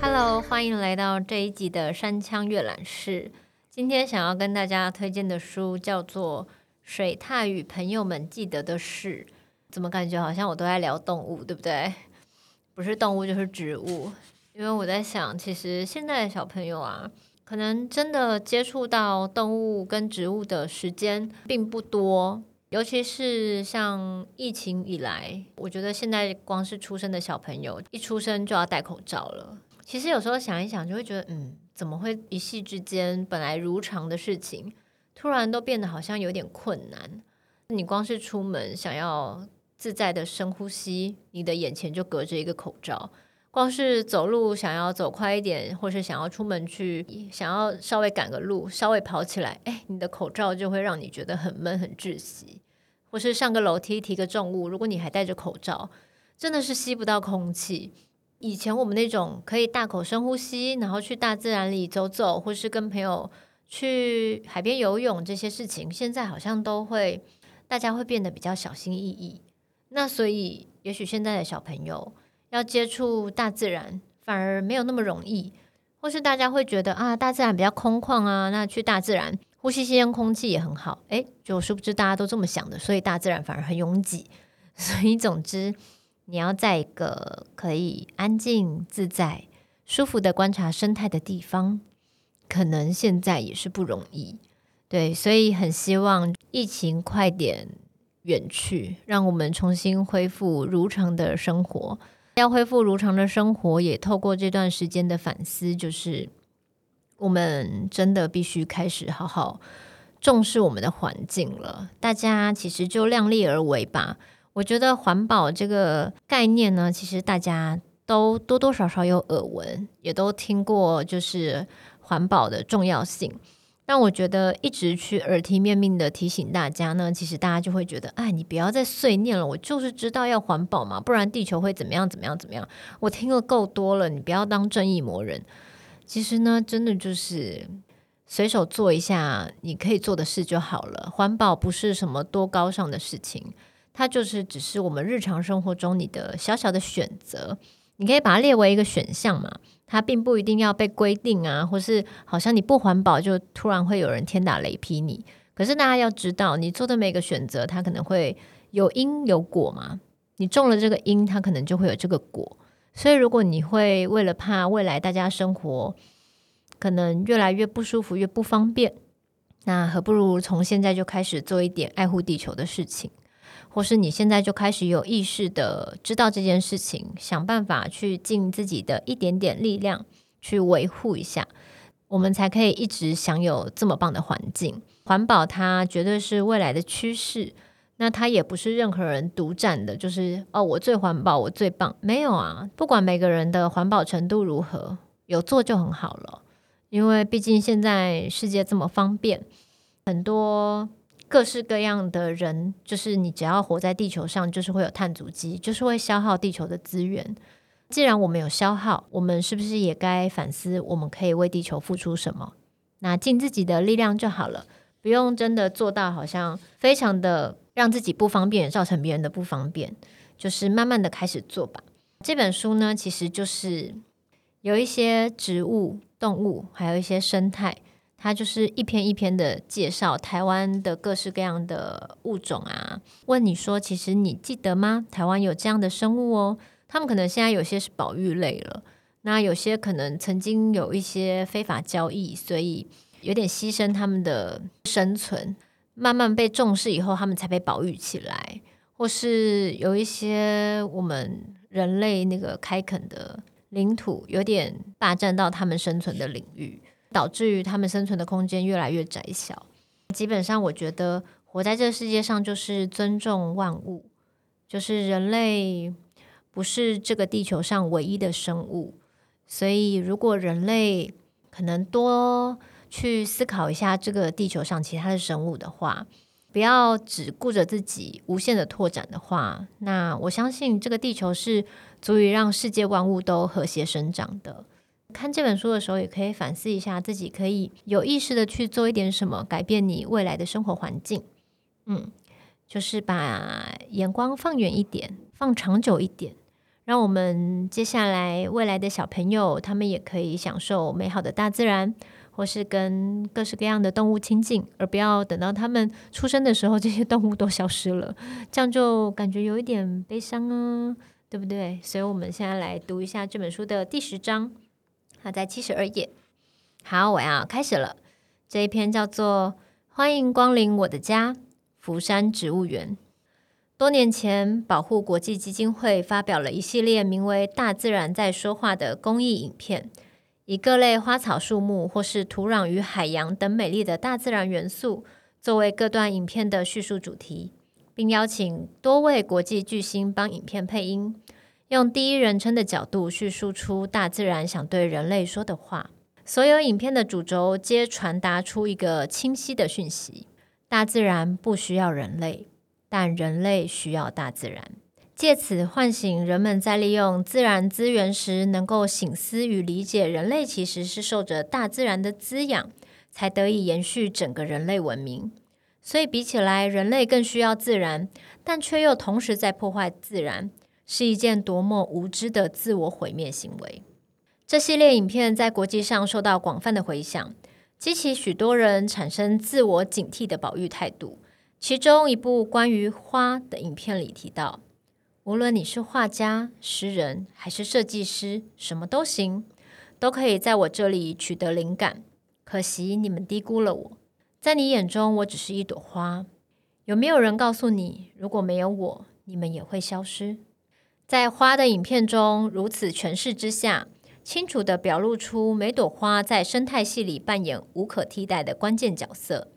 Hello，欢迎来到这一集的山羌阅览室。今天想要跟大家推荐的书叫做《水獭与朋友们记得的事》。怎么感觉好像我都在聊动物，对不对？不是动物就是植物。因为我在想，其实现在的小朋友啊，可能真的接触到动物跟植物的时间并不多。尤其是像疫情以来，我觉得现在光是出生的小朋友一出生就要戴口罩了。其实有时候想一想，就会觉得，嗯，怎么会一夕之间本来如常的事情，突然都变得好像有点困难？你光是出门想要自在的深呼吸，你的眼前就隔着一个口罩。光是走路想要走快一点，或是想要出门去，想要稍微赶个路，稍微跑起来，哎，你的口罩就会让你觉得很闷、很窒息。或是上个楼梯提个重物，如果你还戴着口罩，真的是吸不到空气。以前我们那种可以大口深呼吸，然后去大自然里走走，或是跟朋友去海边游泳这些事情，现在好像都会大家会变得比较小心翼翼。那所以，也许现在的小朋友。要接触大自然反而没有那么容易，或是大家会觉得啊，大自然比较空旷啊，那去大自然呼吸新鲜空气也很好。诶，就殊不知大家都这么想的，所以大自然反而很拥挤。所以总之，你要在一个可以安静、自在、舒服的观察生态的地方，可能现在也是不容易。对，所以很希望疫情快点远去，让我们重新恢复如常的生活。要恢复如常的生活，也透过这段时间的反思，就是我们真的必须开始好好重视我们的环境了。大家其实就量力而为吧。我觉得环保这个概念呢，其实大家都多多少少有耳闻，也都听过，就是环保的重要性。但我觉得一直去耳提面命的提醒大家呢，其实大家就会觉得，哎，你不要再碎念了。我就是知道要环保嘛，不然地球会怎么样怎么样怎么样。我听了够多了，你不要当正义魔人。其实呢，真的就是随手做一下你可以做的事就好了。环保不是什么多高尚的事情，它就是只是我们日常生活中你的小小的选择。你可以把它列为一个选项嘛，它并不一定要被规定啊，或是好像你不环保就突然会有人天打雷劈你。可是大家要知道，你做的每个选择，它可能会有因有果嘛。你种了这个因，它可能就会有这个果。所以如果你会为了怕未来大家生活可能越来越不舒服、越不方便，那何不如从现在就开始做一点爱护地球的事情。或是你现在就开始有意识的知道这件事情，想办法去尽自己的一点点力量去维护一下，我们才可以一直享有这么棒的环境。环保它绝对是未来的趋势，那它也不是任何人独占的，就是哦，我最环保，我最棒，没有啊。不管每个人的环保程度如何，有做就很好了。因为毕竟现在世界这么方便，很多。各式各样的人，就是你只要活在地球上，就是会有碳足迹，就是会消耗地球的资源。既然我们有消耗，我们是不是也该反思，我们可以为地球付出什么？那尽自己的力量就好了，不用真的做到好像非常的让自己不方便，也造成别人的不方便，就是慢慢的开始做吧。这本书呢，其实就是有一些植物、动物，还有一些生态。它就是一篇一篇的介绍台湾的各式各样的物种啊，问你说，其实你记得吗？台湾有这样的生物哦，他们可能现在有些是保育类了，那有些可能曾经有一些非法交易，所以有点牺牲他们的生存，慢慢被重视以后，他们才被保育起来，或是有一些我们人类那个开垦的领土，有点霸占到他们生存的领域。导致于他们生存的空间越来越窄小。基本上，我觉得活在这个世界上就是尊重万物，就是人类不是这个地球上唯一的生物。所以，如果人类可能多去思考一下这个地球上其他的生物的话，不要只顾着自己无限的拓展的话，那我相信这个地球是足以让世界万物都和谐生长的。看这本书的时候，也可以反思一下自己，可以有意识的去做一点什么，改变你未来的生活环境。嗯，就是把眼光放远一点，放长久一点，让我们接下来未来的小朋友，他们也可以享受美好的大自然，或是跟各式各样的动物亲近，而不要等到他们出生的时候，这些动物都消失了，这样就感觉有一点悲伤啊，对不对？所以，我们现在来读一下这本书的第十章。它在七十二页。好，我要开始了。这一篇叫做《欢迎光临我的家——福山植物园》。多年前，保护国际基金会发表了一系列名为《大自然在说话》的公益影片，以各类花草树木或是土壤与海洋等美丽的大自然元素作为各段影片的叙述主题，并邀请多位国际巨星帮影片配音。用第一人称的角度叙述出大自然想对人类说的话。所有影片的主轴皆传达出一个清晰的讯息：大自然不需要人类，但人类需要大自然。借此唤醒人们在利用自然资源时，能够省思与理解，人类其实是受着大自然的滋养，才得以延续整个人类文明。所以比起来，人类更需要自然，但却又同时在破坏自然。是一件多么无知的自我毁灭行为！这系列影片在国际上受到广泛的回响，激起许多人产生自我警惕的保育态度。其中一部关于花的影片里提到，无论你是画家、诗人还是设计师，什么都行，都可以在我这里取得灵感。可惜你们低估了我，在你眼中我只是一朵花。有没有人告诉你，如果没有我，你们也会消失？在花的影片中，如此诠释之下，清楚地表露出每朵花在生态系里扮演无可替代的关键角色。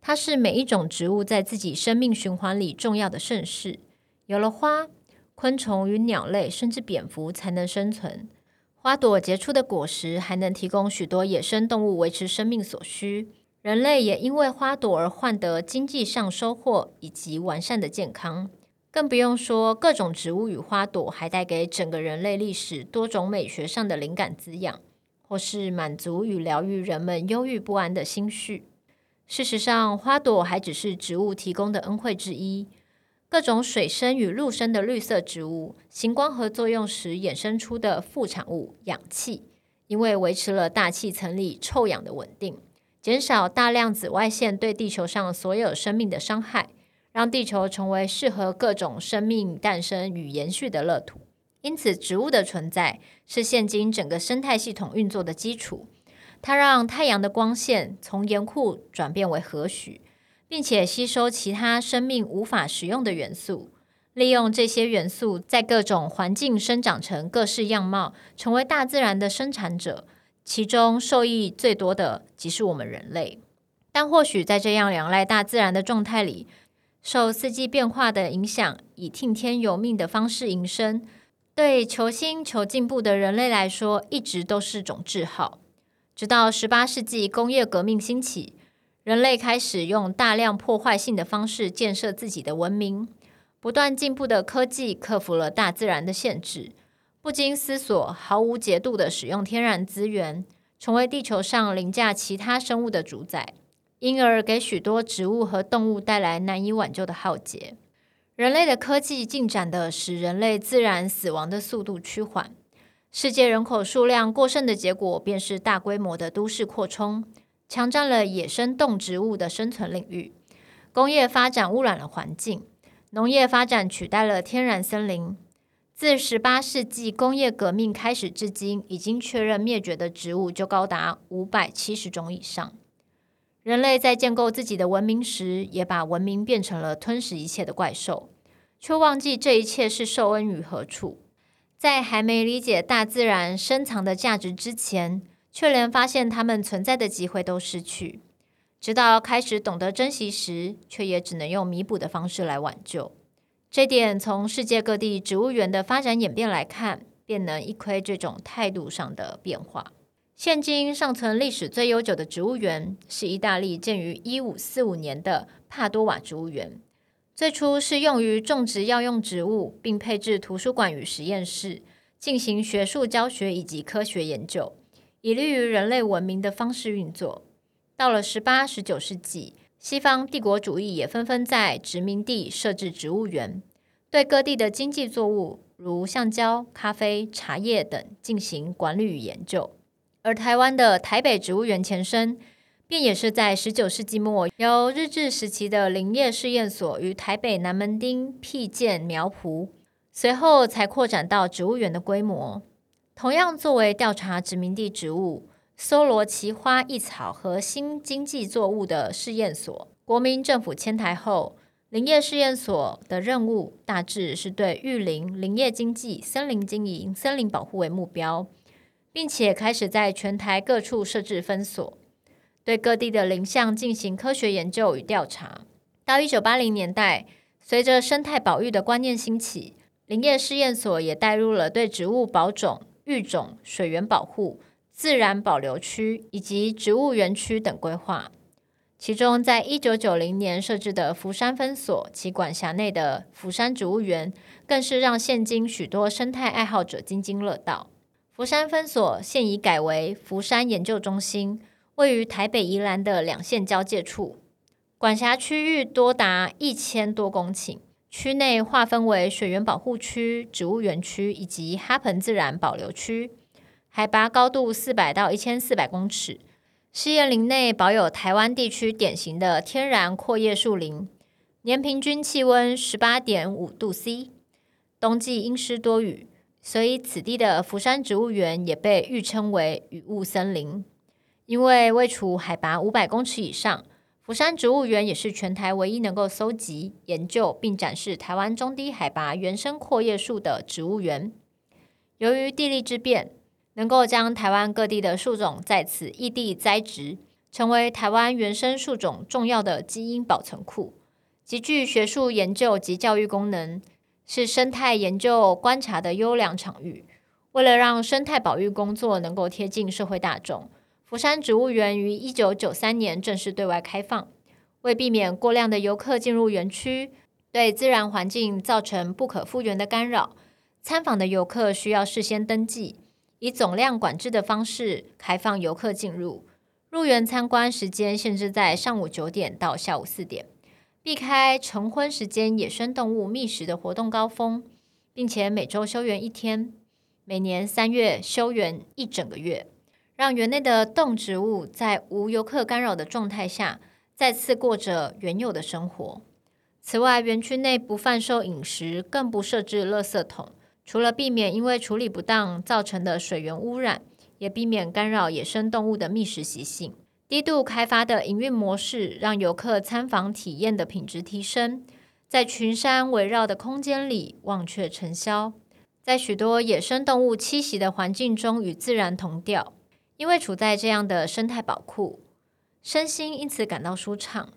它是每一种植物在自己生命循环里重要的盛世。有了花，昆虫与鸟类甚至蝙蝠才能生存。花朵结出的果实还能提供许多野生动物维持生命所需。人类也因为花朵而换得经济上收获以及完善的健康。更不用说，各种植物与花朵还带给整个人类历史多种美学上的灵感滋养，或是满足与疗愈人们忧郁不安的心绪。事实上，花朵还只是植物提供的恩惠之一。各种水生与陆生的绿色植物，行光合作用时衍生出的副产物氧气，因为维持了大气层里臭氧的稳定，减少大量紫外线对地球上所有生命的伤害。让地球成为适合各种生命诞生与延续的乐土。因此，植物的存在是现今整个生态系统运作的基础。它让太阳的光线从严酷转变为和煦，并且吸收其他生命无法使用的元素，利用这些元素在各种环境生长成各式样貌，成为大自然的生产者。其中受益最多的即是我们人类。但或许在这样仰赖大自然的状态里，受四季变化的影响，以听天由命的方式营生，对求新求进步的人类来说，一直都是种滞耗。直到十八世纪工业革命兴起，人类开始用大量破坏性的方式建设自己的文明。不断进步的科技克服了大自然的限制，不经思索、毫无节度地使用天然资源，成为地球上凌驾其他生物的主宰。因而给许多植物和动物带来难以挽救的浩劫。人类的科技进展的使人类自然死亡的速度趋缓。世界人口数量过剩的结果，便是大规模的都市扩充，强占了野生动植物的生存领域。工业发展污染了环境，农业发展取代了天然森林。自十八世纪工业革命开始至今，已经确认灭绝的植物就高达五百七十种以上。人类在建构自己的文明时，也把文明变成了吞噬一切的怪兽，却忘记这一切是受恩于何处。在还没理解大自然深藏的价值之前，却连发现它们存在的机会都失去。直到开始懂得珍惜时，却也只能用弥补的方式来挽救。这点从世界各地植物园的发展演变来看，便能一窥这种态度上的变化。现今尚存历史最悠久的植物园是意大利建于一五四五年的帕多瓦植物园。最初是用于种植药用植物，并配置图书馆与实验室，进行学术教学以及科学研究。以利于人类文明的方式运作。到了十八、十九世纪，西方帝国主义也纷纷在殖民地设置植物园，对各地的经济作物，如橡胶、咖啡、茶叶等进行管理与研究。而台湾的台北植物园前身，便也是在十九世纪末，由日治时期的林业试验所于台北南门町辟建苗圃，随后才扩展到植物园的规模。同样作为调查殖民地植物、搜罗奇花异草和新经济作物的试验所，国民政府迁台后，林业试验所的任务大致是对育林、林业经济、森林经营、森林保护为目标，并且开始在全台各处设置分所。对各地的林相进行科学研究与调查。到一九八零年代，随着生态保育的观念兴起，林业试验所也带入了对植物保种、育种、水源保护、自然保留区以及植物园区等规划。其中，在一九九零年设置的福山分所，其管辖内的福山植物园，更是让现今许多生态爱好者津津乐道。福山分所现已改为福山研究中心。位于台北宜兰的两县交界处，管辖区域多达一千多公顷，区内划分为水源保护区、植物园区以及哈盆自然保留区，海拔高度四百到一千四百公尺。试验林内保有台湾地区典型的天然阔叶树林，年平均气温十八点五度 C，冬季阴湿多雨，所以此地的福山植物园也被誉称为雨雾森林。因为位处海拔五百公尺以上，福山植物园也是全台唯一能够搜集、研究并展示台湾中低海拔原生阔叶树的植物园。由于地利之便，能够将台湾各地的树种在此异地栽植，成为台湾原生树种重要的基因保存库，极具学术研究及教育功能，是生态研究观察的优良场域。为了让生态保育工作能够贴近社会大众，福山植物园于一九九三年正式对外开放，为避免过量的游客进入园区，对自然环境造成不可复原的干扰，参访的游客需要事先登记，以总量管制的方式开放游客进入。入园参观时间限制在上午九点到下午四点，避开晨昏时间野生动物觅食的活动高峰，并且每周休园一天，每年三月休园一整个月。让园内的动植物在无游客干扰的状态下，再次过着原有的生活。此外，园区内不贩售饮食，更不设置垃圾桶。除了避免因为处理不当造成的水源污染，也避免干扰野生动物的觅食习性。低度开发的营运模式，让游客参访体验的品质提升。在群山围绕的空间里，忘却尘嚣，在许多野生动物栖息的环境中，与自然同调。因为处在这样的生态宝库，身心因此感到舒畅。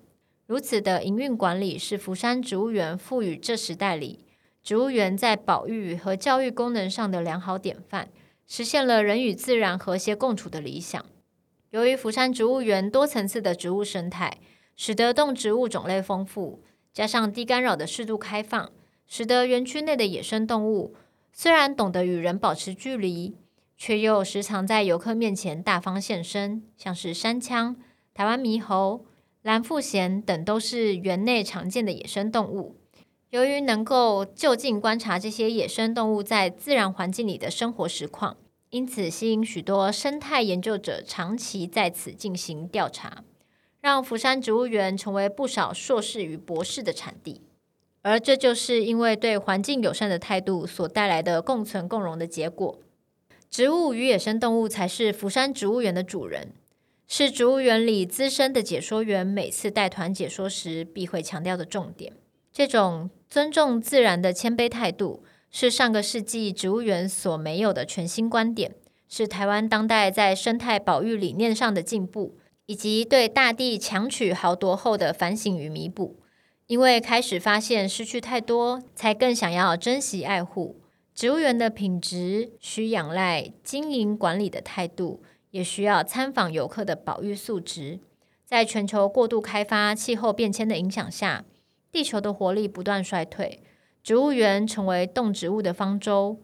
如此的营运管理是福山植物园赋予这时代里植物园在保育和教育功能上的良好典范，实现了人与自然和谐共处的理想。由于福山植物园多层次的植物生态，使得动植物种类丰富，加上低干扰的适度开放，使得园区内的野生动物虽然懂得与人保持距离。却又时常在游客面前大方现身，像是山羌、台湾猕猴、蓝腹鷴等，都是园内常见的野生动物。由于能够就近观察这些野生动物在自然环境里的生活实况，因此吸引许多生态研究者长期在此进行调查，让福山植物园成为不少硕士与博士的产地。而这就是因为对环境友善的态度所带来的共存共荣的结果。植物与野生动物才是福山植物园的主人，是植物园里资深的解说员每次带团解说时必会强调的重点。这种尊重自然的谦卑态度，是上个世纪植物园所没有的全新观点，是台湾当代在生态保育理念上的进步，以及对大地强取豪夺后的反省与弥补。因为开始发现失去太多，才更想要珍惜爱护。植物园的品质需仰赖经营管理的态度，也需要参访游客的保育素质。在全球过度开发、气候变迁的影响下，地球的活力不断衰退，植物园成为动植物的方舟，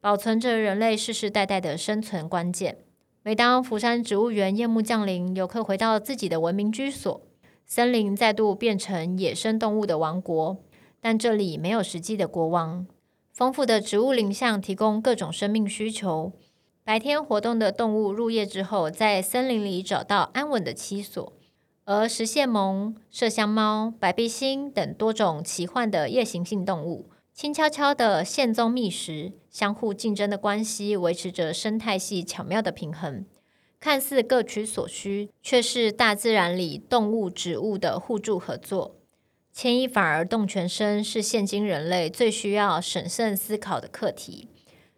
保存着人类世世代代的生存关键。每当福山植物园夜幕降临，游客回到自己的文明居所，森林再度变成野生动物的王国。但这里没有实际的国王。丰富的植物林相提供各种生命需求。白天活动的动物入夜之后，在森林里找到安稳的栖所。而食蟹獴、麝香猫、白鼻心等多种奇幻的夜行性动物，轻悄悄地现踪觅食，相互竞争的关系维持着生态系巧妙的平衡。看似各取所需，却是大自然里动物、植物的互助合作。牵一发而动全身，是现今人类最需要审慎思考的课题。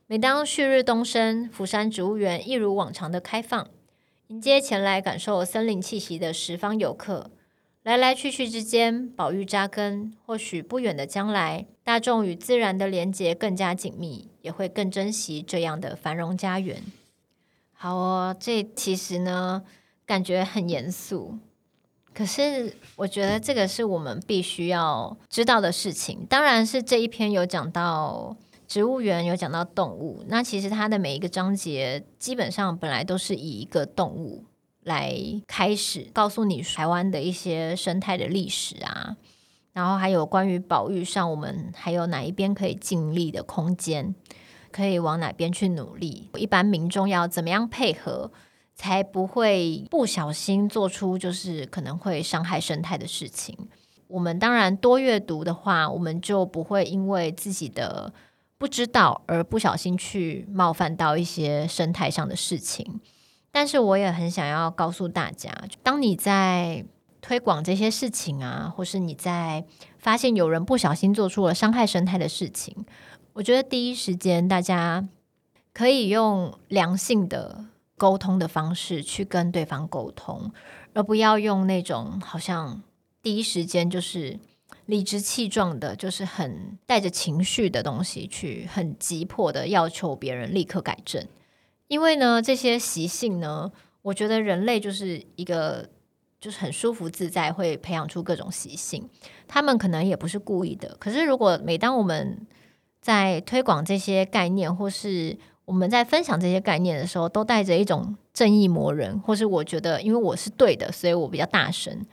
每当旭日东升，福山植物园一如往常的开放。迎接前来感受森林气息的十方游客，来来去去之间，保育扎根。或许不远的将来，大众与自然的连结更加紧密，也会更珍惜这样的繁荣家园。好哦，这其实呢，感觉很严肃，可是我觉得这个是我们必须要知道的事情。当然是这一篇有讲到。植物园有讲到动物，那其实它的每一个章节基本上本来都是以一个动物来开始，告诉你台湾的一些生态的历史啊，然后还有关于保育上，我们还有哪一边可以尽力的空间，可以往哪边去努力，一般民众要怎么样配合，才不会不小心做出就是可能会伤害生态的事情。我们当然多阅读的话，我们就不会因为自己的。不知道而不小心去冒犯到一些生态上的事情，但是我也很想要告诉大家，当你在推广这些事情啊，或是你在发现有人不小心做出了伤害生态的事情，我觉得第一时间大家可以用良性的沟通的方式去跟对方沟通，而不要用那种好像第一时间就是。理直气壮的，就是很带着情绪的东西，去很急迫的要求别人立刻改正。因为呢，这些习性呢，我觉得人类就是一个就是很舒服自在，会培养出各种习性。他们可能也不是故意的，可是如果每当我们在推广这些概念，或是我们在分享这些概念的时候，都带着一种正义魔人，或是我觉得因为我是对的，所以我比较大声。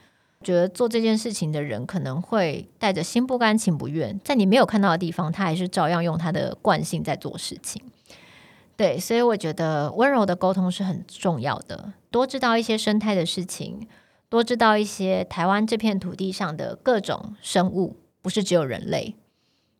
觉得做这件事情的人可能会带着心不甘情不愿，在你没有看到的地方，他还是照样用他的惯性在做事情。对，所以我觉得温柔的沟通是很重要的。多知道一些生态的事情，多知道一些台湾这片土地上的各种生物，不是只有人类。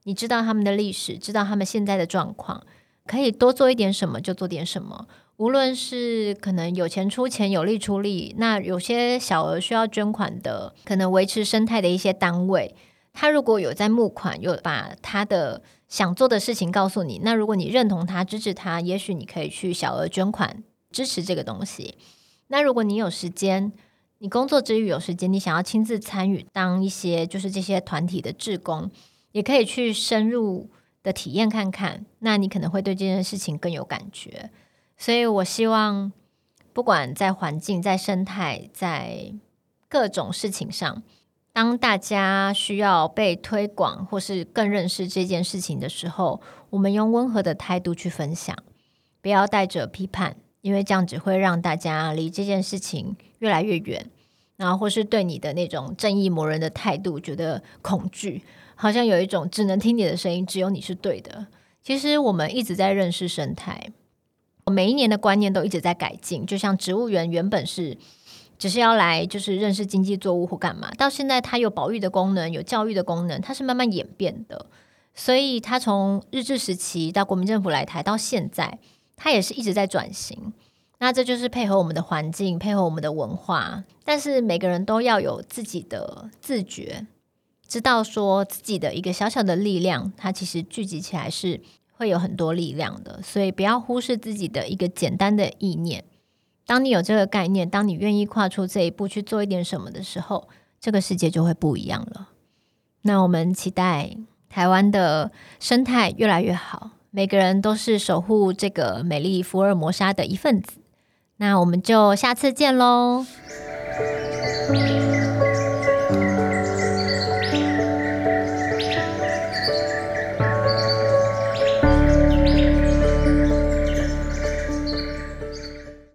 你知道他们的历史，知道他们现在的状况，可以多做一点什么就做点什么。无论是可能有钱出钱，有力出力，那有些小额需要捐款的，可能维持生态的一些单位，他如果有在募款，有把他的想做的事情告诉你，那如果你认同他，支持他，也许你可以去小额捐款支持这个东西。那如果你有时间，你工作之余有时间，你想要亲自参与，当一些就是这些团体的志工，也可以去深入的体验看看，那你可能会对这件事情更有感觉。所以，我希望，不管在环境、在生态、在各种事情上，当大家需要被推广或是更认识这件事情的时候，我们用温和的态度去分享，不要带着批判，因为这样只会让大家离这件事情越来越远，然后或是对你的那种正义魔人的态度觉得恐惧，好像有一种只能听你的声音，只有你是对的。其实我们一直在认识生态。每一年的观念都一直在改进，就像植物园原本是只是要来就是认识经济作物或干嘛，到现在它有保育的功能，有教育的功能，它是慢慢演变的。所以它从日治时期到国民政府来台到现在，它也是一直在转型。那这就是配合我们的环境，配合我们的文化，但是每个人都要有自己的自觉，知道说自己的一个小小的力量，它其实聚集起来是。会有很多力量的，所以不要忽视自己的一个简单的意念。当你有这个概念，当你愿意跨出这一步去做一点什么的时候，这个世界就会不一样了。那我们期待台湾的生态越来越好，每个人都是守护这个美丽福尔摩沙的一份子。那我们就下次见喽。